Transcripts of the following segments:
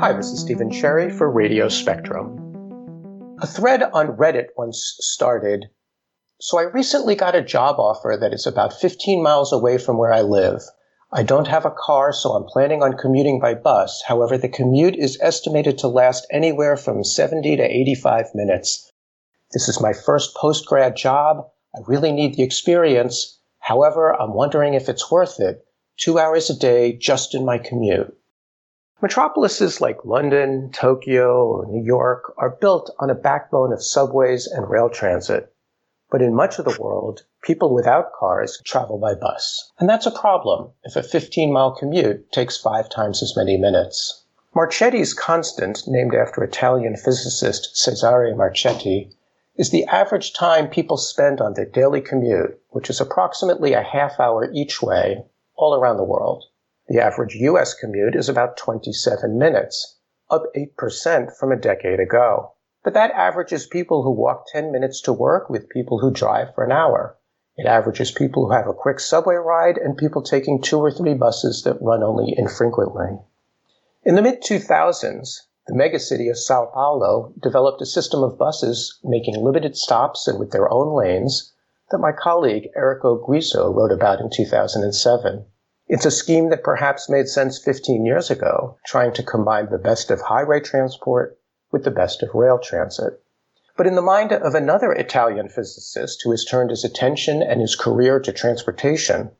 Hi, this is Stephen Cherry for Radio Spectrum. A thread on Reddit once started. So I recently got a job offer that is about 15 miles away from where I live. I don't have a car, so I'm planning on commuting by bus. However, the commute is estimated to last anywhere from 70 to 85 minutes. This is my first post grad job. I really need the experience. However, I'm wondering if it's worth it. Two hours a day just in my commute. Metropolises like London, Tokyo, or New York are built on a backbone of subways and rail transit. But in much of the world, people without cars travel by bus. And that's a problem if a 15 mile commute takes five times as many minutes. Marchetti's constant, named after Italian physicist Cesare Marchetti, is the average time people spend on their daily commute, which is approximately a half hour each way, all around the world. The average U.S. commute is about 27 minutes, up 8% from a decade ago. But that averages people who walk 10 minutes to work with people who drive for an hour. It averages people who have a quick subway ride and people taking two or three buses that run only infrequently. In the mid 2000s, the megacity of Sao Paulo developed a system of buses making limited stops and with their own lanes that my colleague Erico Guizzo wrote about in 2007. It's a scheme that perhaps made sense 15 years ago, trying to combine the best of highway transport with the best of rail transit. But in the mind of another Italian physicist who has turned his attention and his career to transportation,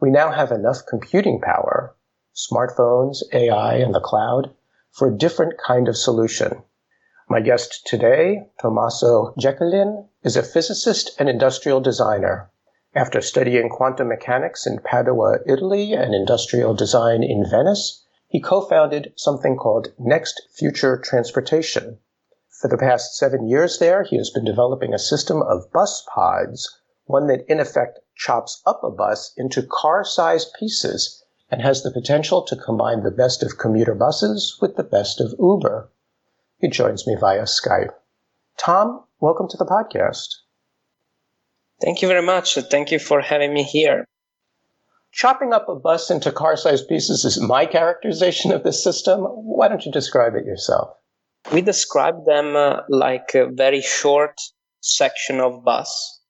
we now have enough computing power, smartphones, AI, and the cloud, for a different kind of solution. My guest today, Tommaso Gecchelin, is a physicist and industrial designer. After studying quantum mechanics in Padua, Italy, and industrial design in Venice, he co-founded something called Next Future Transportation. For the past seven years there, he has been developing a system of bus pods, one that in effect chops up a bus into car-sized pieces and has the potential to combine the best of commuter buses with the best of Uber. He joins me via Skype. Tom, welcome to the podcast. Thank you very much. Thank you for having me here. Chopping up a bus into car sized pieces is my characterization of this system. Why don't you describe it yourself? We describe them uh, like a very short section of bus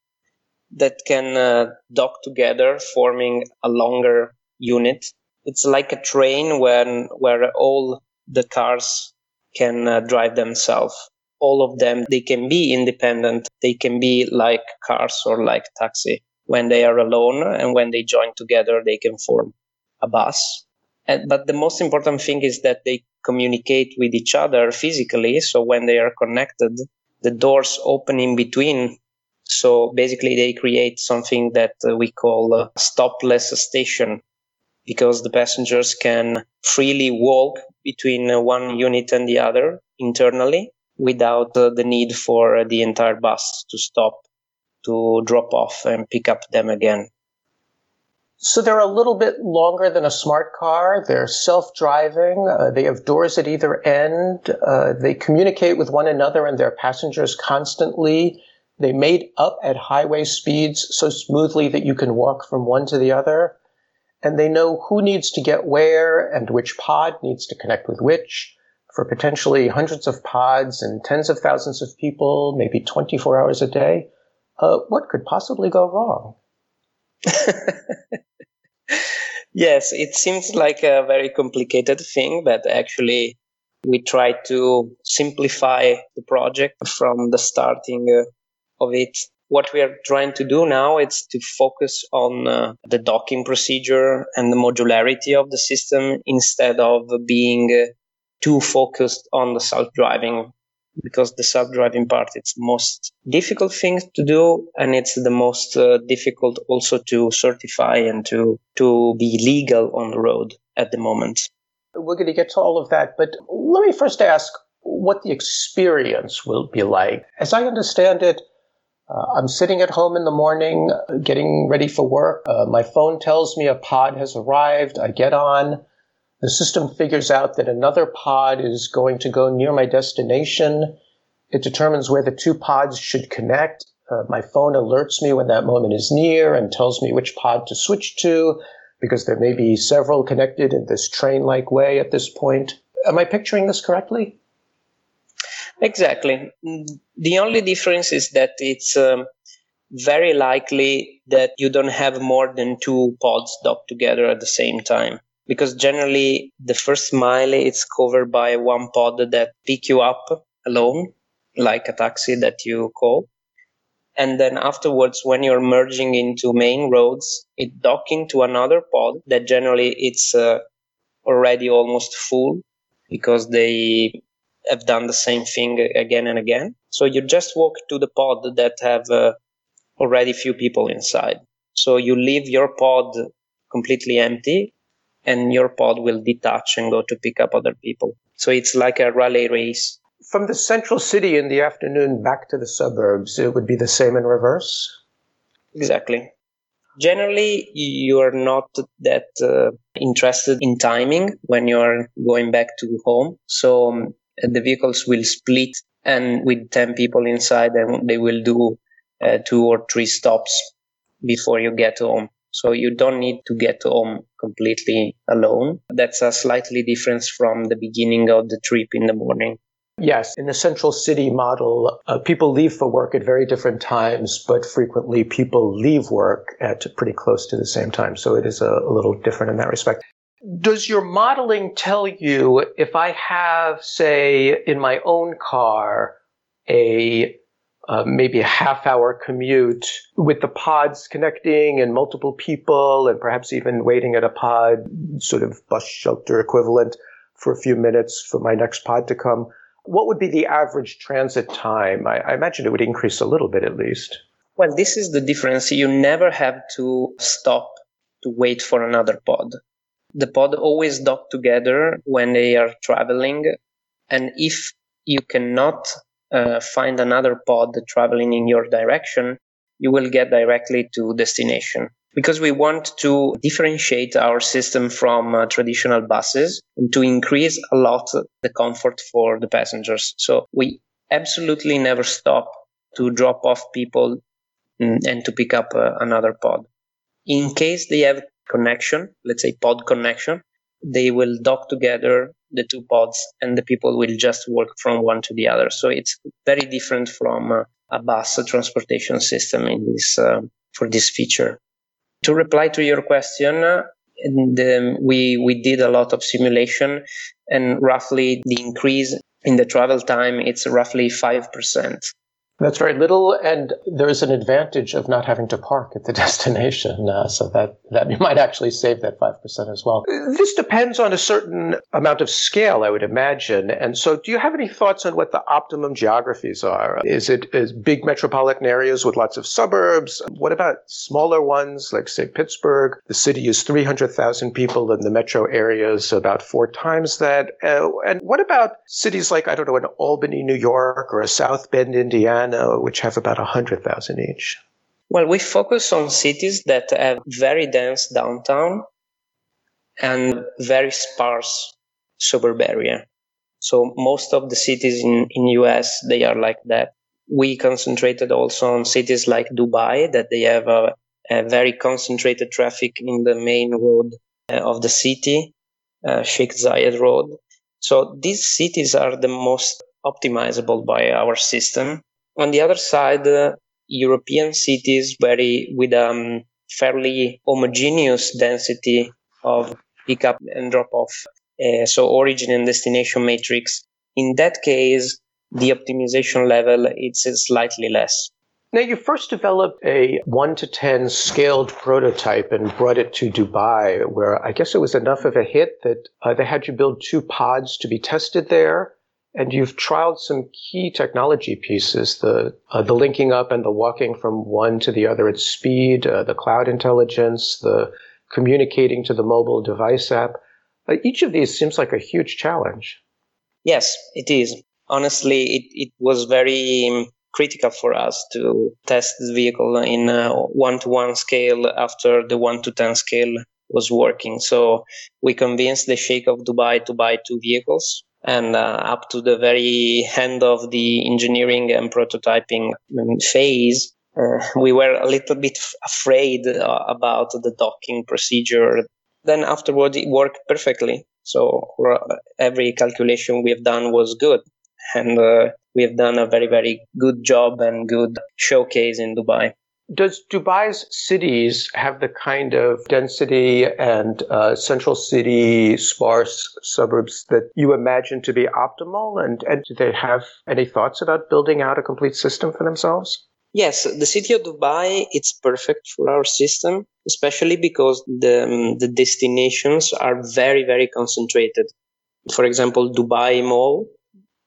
that can uh, dock together, forming a longer unit. It's like a train when, where all the cars can uh, drive themselves all of them, they can be independent. They can be like cars or like taxi. When they are alone and when they join together, they can form a bus. And, but the most important thing is that they communicate with each other physically. So when they are connected, the doors open in between. So basically they create something that uh, we call stopless station because the passengers can freely walk between uh, one unit and the other internally without uh, the need for the entire bus to stop to drop off and pick up them again. So they're a little bit longer than a smart car. They're self-driving. Uh, they have doors at either end. Uh, they communicate with one another and their passengers constantly. They made up at highway speeds so smoothly that you can walk from one to the other. And they know who needs to get where and which pod needs to connect with which for potentially hundreds of pods and tens of thousands of people, maybe 24 hours a day, uh, what could possibly go wrong? yes, it seems like a very complicated thing, but actually, we try to simplify the project from the starting uh, of it. What we are trying to do now is to focus on uh, the docking procedure and the modularity of the system instead of being uh, too focused on the self-driving because the self-driving part it's most difficult thing to do and it's the most uh, difficult also to certify and to to be legal on the road at the moment. We're going to get to all of that but let me first ask what the experience will be like. As i understand it uh, i'm sitting at home in the morning getting ready for work. Uh, my phone tells me a pod has arrived. I get on the system figures out that another pod is going to go near my destination. It determines where the two pods should connect. Uh, my phone alerts me when that moment is near and tells me which pod to switch to because there may be several connected in this train like way at this point. Am I picturing this correctly? Exactly. The only difference is that it's um, very likely that you don't have more than two pods docked together at the same time. Because generally, the first mile is covered by one pod that pick you up alone, like a taxi that you call. And then afterwards, when you're merging into main roads, it docking to another pod that generally it's uh, already almost full because they have done the same thing again and again. So you just walk to the pod that have uh, already few people inside. So you leave your pod completely empty and your pod will detach and go to pick up other people. So it's like a rally race. From the central city in the afternoon back to the suburbs, it would be the same in reverse? Exactly. Generally, you are not that uh, interested in timing when you're going back to home. So um, the vehicles will split and with 10 people inside and they will do uh, two or three stops before you get home. So you don't need to get home completely alone. That's a slightly difference from the beginning of the trip in the morning. Yes, in the central city model, uh, people leave for work at very different times, but frequently people leave work at pretty close to the same time. So it is a, a little different in that respect. Does your modeling tell you if I have, say, in my own car, a uh, maybe a half hour commute with the pods connecting and multiple people and perhaps even waiting at a pod, sort of bus shelter equivalent for a few minutes for my next pod to come. What would be the average transit time? I, I imagine it would increase a little bit at least. Well, this is the difference. You never have to stop to wait for another pod the pod always dock together when they are traveling. And if you cannot uh, find another pod traveling in your direction, you will get directly to destination. Because we want to differentiate our system from uh, traditional buses and to increase a lot the comfort for the passengers. So we absolutely never stop to drop off people and to pick up uh, another pod. In case they have connection, let's say pod connection, they will dock together the two pods and the people will just work from one to the other. So it's very different from uh, a bus transportation system in this, uh, for this feature. To reply to your question, we, we did a lot of simulation and roughly the increase in the travel time, it's roughly 5%. That's very little, and there is an advantage of not having to park at the destination, uh, so that, that you might actually save that 5% as well. This depends on a certain amount of scale, I would imagine. And so, do you have any thoughts on what the optimum geographies are? Is it is big metropolitan areas with lots of suburbs? What about smaller ones, like, say, Pittsburgh? The city is 300,000 people, and the metro area is about four times that. Uh, and what about cities like, I don't know, an Albany, New York, or a South Bend, Indiana? Which have about 100,000 each? Well, we focus on cities that have very dense downtown and very sparse suburb area. So most of the cities in, in US, they are like that. We concentrated also on cities like Dubai that they have a, a very concentrated traffic in the main road uh, of the city, uh, Sheikh Zayed Road. So these cities are the most optimizable by our system on the other side, uh, European cities very with a um, fairly homogeneous density of pickup and drop off. Uh, so origin and destination matrix. In that case, the optimization level it's slightly less. Now, you first developed a 1 to 10 scaled prototype and brought it to Dubai, where I guess it was enough of a hit that uh, they had you build two pods to be tested there. And you've trialed some key technology pieces, the, uh, the linking up and the walking from one to the other at speed, uh, the cloud intelligence, the communicating to the mobile device app. Uh, each of these seems like a huge challenge. Yes, it is. Honestly, it, it was very um, critical for us to test the vehicle in one to one scale after the one to 10 scale was working. So we convinced the Sheikh of Dubai to buy two vehicles and uh, up to the very end of the engineering and prototyping phase, uh, we were a little bit afraid uh, about the docking procedure. Then afterward, it worked perfectly. So every calculation we have done was good. And uh, we have done a very, very good job and good showcase in Dubai. Does Dubai's cities have the kind of density and uh, central city sparse suburbs that you imagine to be optimal? And, and do they have any thoughts about building out a complete system for themselves? Yes, the city of Dubai it's perfect for our system, especially because the um, the destinations are very very concentrated. For example, Dubai Mall.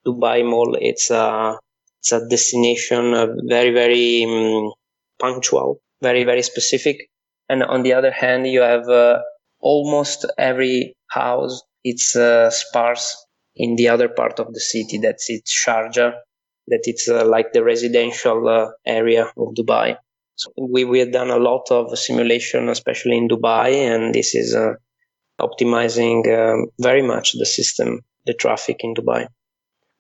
Dubai Mall it's a it's a destination very very um, punctual, very, very specific. And on the other hand, you have uh, almost every house, it's uh, sparse in the other part of the city. That's it's Sharjah, that it's uh, like the residential uh, area of Dubai. So we, we have done a lot of simulation, especially in Dubai, and this is uh, optimizing um, very much the system, the traffic in Dubai.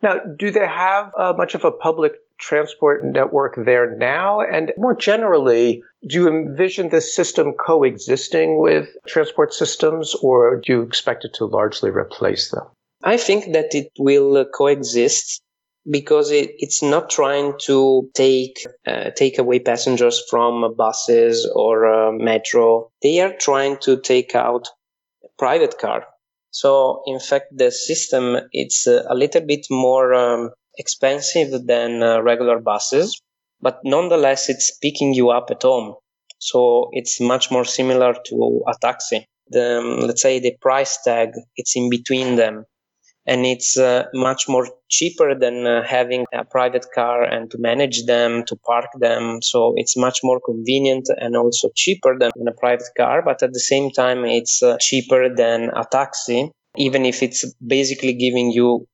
Now, do they have uh, much of a public transport network there now? And more generally, do you envision this system coexisting with transport systems or do you expect it to largely replace them? I think that it will coexist because it, it's not trying to take uh, take away passengers from buses or uh, metro. They are trying to take out private car. So in fact, the system it's a little bit more um, expensive than uh, regular buses, but nonetheless, it's picking you up at home. So it's much more similar to a taxi. The, um, let's say the price tag, it's in between them. And it's uh, much more cheaper than uh, having a private car and to manage them, to park them. So it's much more convenient and also cheaper than a private car. But at the same time, it's uh, cheaper than a taxi, even if it's basically giving you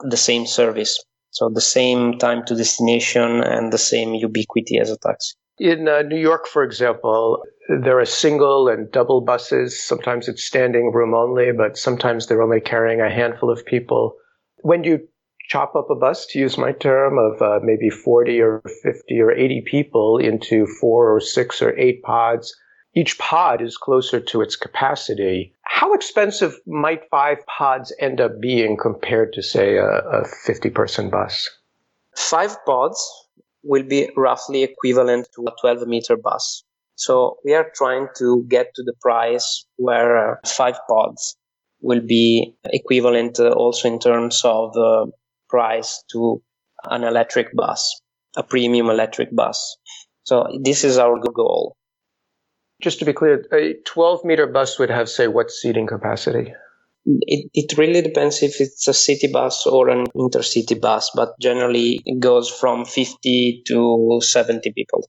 the same service. So the same time to destination and the same ubiquity as a taxi. In uh, New York, for example, there are single and double buses. Sometimes it's standing room only, but sometimes they're only carrying a handful of people. When you chop up a bus, to use my term, of uh, maybe 40 or 50 or 80 people into four or six or eight pods, each pod is closer to its capacity. How expensive might five pods end up being compared to, say, a, a 50 person bus? Five pods will be roughly equivalent to a 12 meter bus. So we are trying to get to the price where uh, five pods will be equivalent uh, also in terms of uh, price to an electric bus, a premium electric bus. So this is our goal. Just to be clear, a 12 meter bus would have, say, what seating capacity? It, it really depends if it's a city bus or an intercity bus, but generally it goes from 50 to 70 people.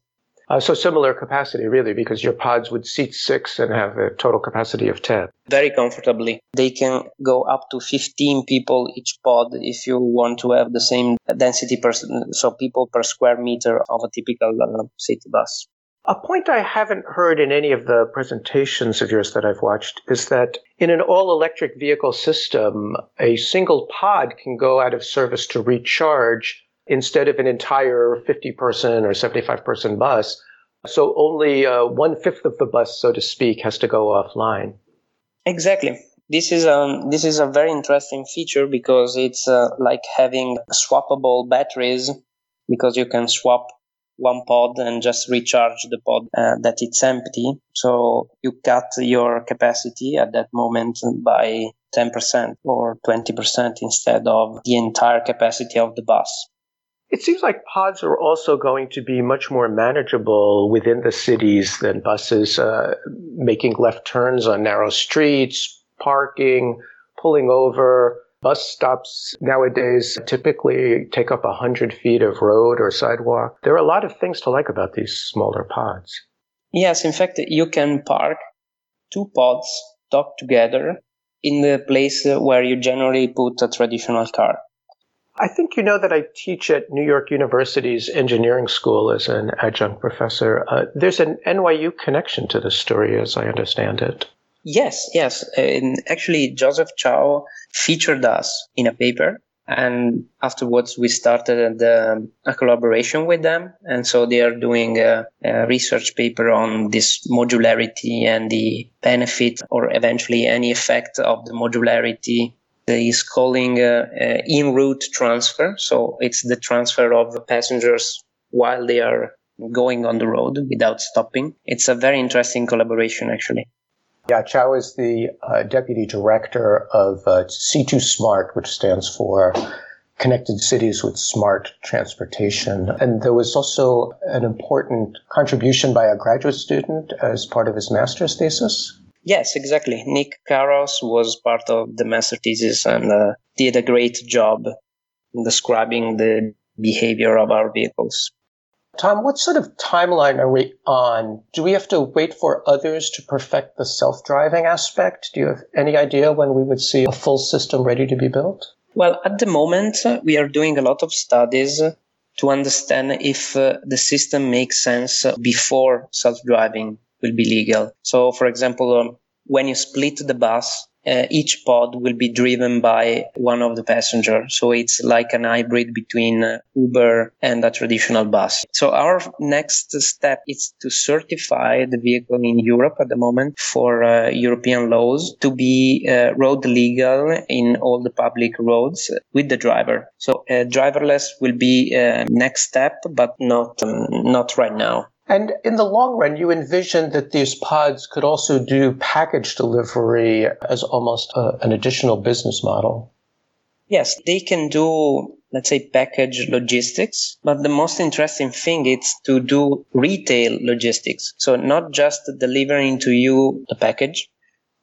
Uh, so similar capacity, really, because your pods would seat six and have a total capacity of 10. Very comfortably. They can go up to 15 people each pod if you want to have the same density per, so people per square meter of a typical uh, city bus. A point I haven't heard in any of the presentations of yours that I've watched is that in an all electric vehicle system, a single pod can go out of service to recharge instead of an entire 50 person or 75 person bus. So only uh, one fifth of the bus, so to speak, has to go offline. Exactly. This is um this is a very interesting feature because it's uh, like having swappable batteries because you can swap one pod and just recharge the pod uh, that it's empty. So you cut your capacity at that moment by 10% or 20% instead of the entire capacity of the bus. It seems like pods are also going to be much more manageable within the cities than buses, uh, making left turns on narrow streets, parking, pulling over, Bus stops nowadays typically take up 100 feet of road or sidewalk. There are a lot of things to like about these smaller pods. Yes, in fact, you can park two pods docked together in the place where you generally put a traditional car. I think you know that I teach at New York University's engineering school as an adjunct professor. Uh, there's an NYU connection to this story, as I understand it. Yes, yes. And actually, Joseph Chow featured us in a paper And afterwards, we started a, a collaboration with them. And so they are doing a, a, research paper on this modularity and the benefit or eventually any effect of the modularity is calling uh, uh, in route transfer. So it's the transfer of passengers while they are going on the road without stopping. It's a very interesting collaboration, actually. Yeah, Chow is the uh, deputy director of uh, C2 Smart, which stands for Connected Cities with Smart Transportation. And there was also an important contribution by a graduate student as part of his master's thesis. Yes, exactly. Nick Caros was part of the master thesis and uh, did a great job describing the behavior of our vehicles. Tom, what sort of timeline are we on? Do we have to wait for others to perfect the self driving aspect? Do you have any idea when we would see a full system ready to be built? Well, at the moment, we are doing a lot of studies to understand if uh, the system makes sense before self driving will be legal. So, for example, um, when you split the bus, uh, each pod will be driven by one of the passengers. So it's like an hybrid between uh, Uber and a traditional bus. So our next step is to certify the vehicle in Europe at the moment for uh, European laws to be uh, road legal in all the public roads with the driver. So uh, driverless will be uh, next step, but not um, not right now. And in the long run, you envision that these pods could also do package delivery as almost a, an additional business model. Yes, they can do, let's say, package logistics. But the most interesting thing is to do retail logistics. So not just delivering to you the package,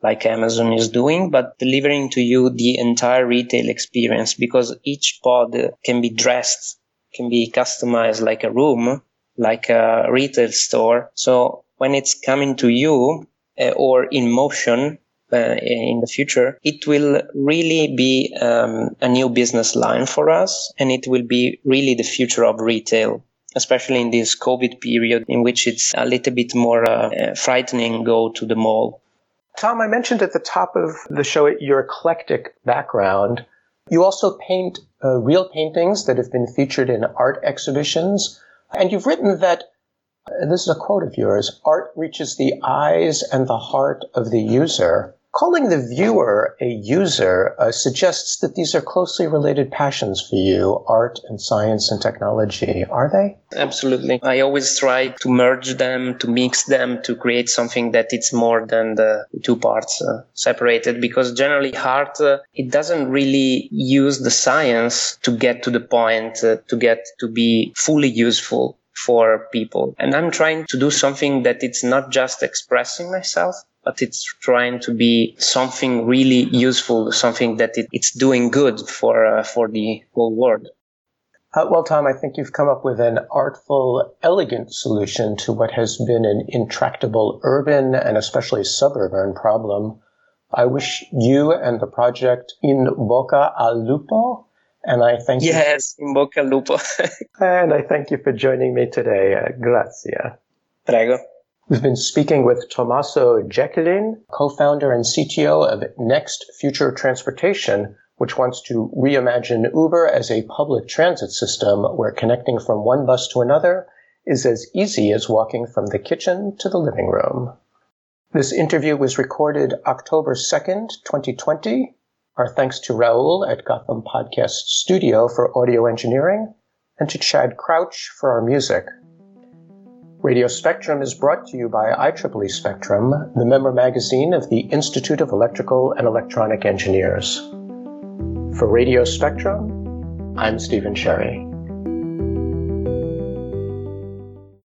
like Amazon is doing, but delivering to you the entire retail experience because each pod can be dressed, can be customized like a room like a retail store. So when it's coming to you uh, or in motion uh, in the future, it will really be um, a new business line for us, and it will be really the future of retail. Especially in this COVID period, in which it's a little bit more uh, frightening, go to the mall. Tom, I mentioned at the top of the show your eclectic background. You also paint uh, real paintings that have been featured in art exhibitions. And you've written that, this is a quote of yours, art reaches the eyes and the heart of the user. Calling the viewer a user uh, suggests that these are closely related passions for you, art and science and technology. Are they? Absolutely. I always try to merge them, to mix them, to create something that it's more than the two parts uh, separated because generally art, uh, it doesn't really use the science to get to the point, uh, to get to be fully useful for people. And I'm trying to do something that it's not just expressing myself, but it's trying to be something really useful, something that it, it's doing good for uh, for the whole world. Uh, well, Tom, I think you've come up with an artful, elegant solution to what has been an intractable urban and especially suburban problem. I wish you and the project in Bocca al Lupo, and I thank yes, you. Yes, in Bocca al Lupo. and I thank you for joining me today. Uh, grazie. Prego. We've been speaking with Tommaso Gecchelin, co-founder and CTO of Next Future Transportation, which wants to reimagine Uber as a public transit system where connecting from one bus to another is as easy as walking from the kitchen to the living room. This interview was recorded October 2nd, 2020. Our thanks to Raul at Gotham Podcast Studio for audio engineering and to Chad Crouch for our music. Radio Spectrum is brought to you by IEEE Spectrum, the member magazine of the Institute of Electrical and Electronic Engineers. For Radio Spectrum, I'm Stephen Cherry.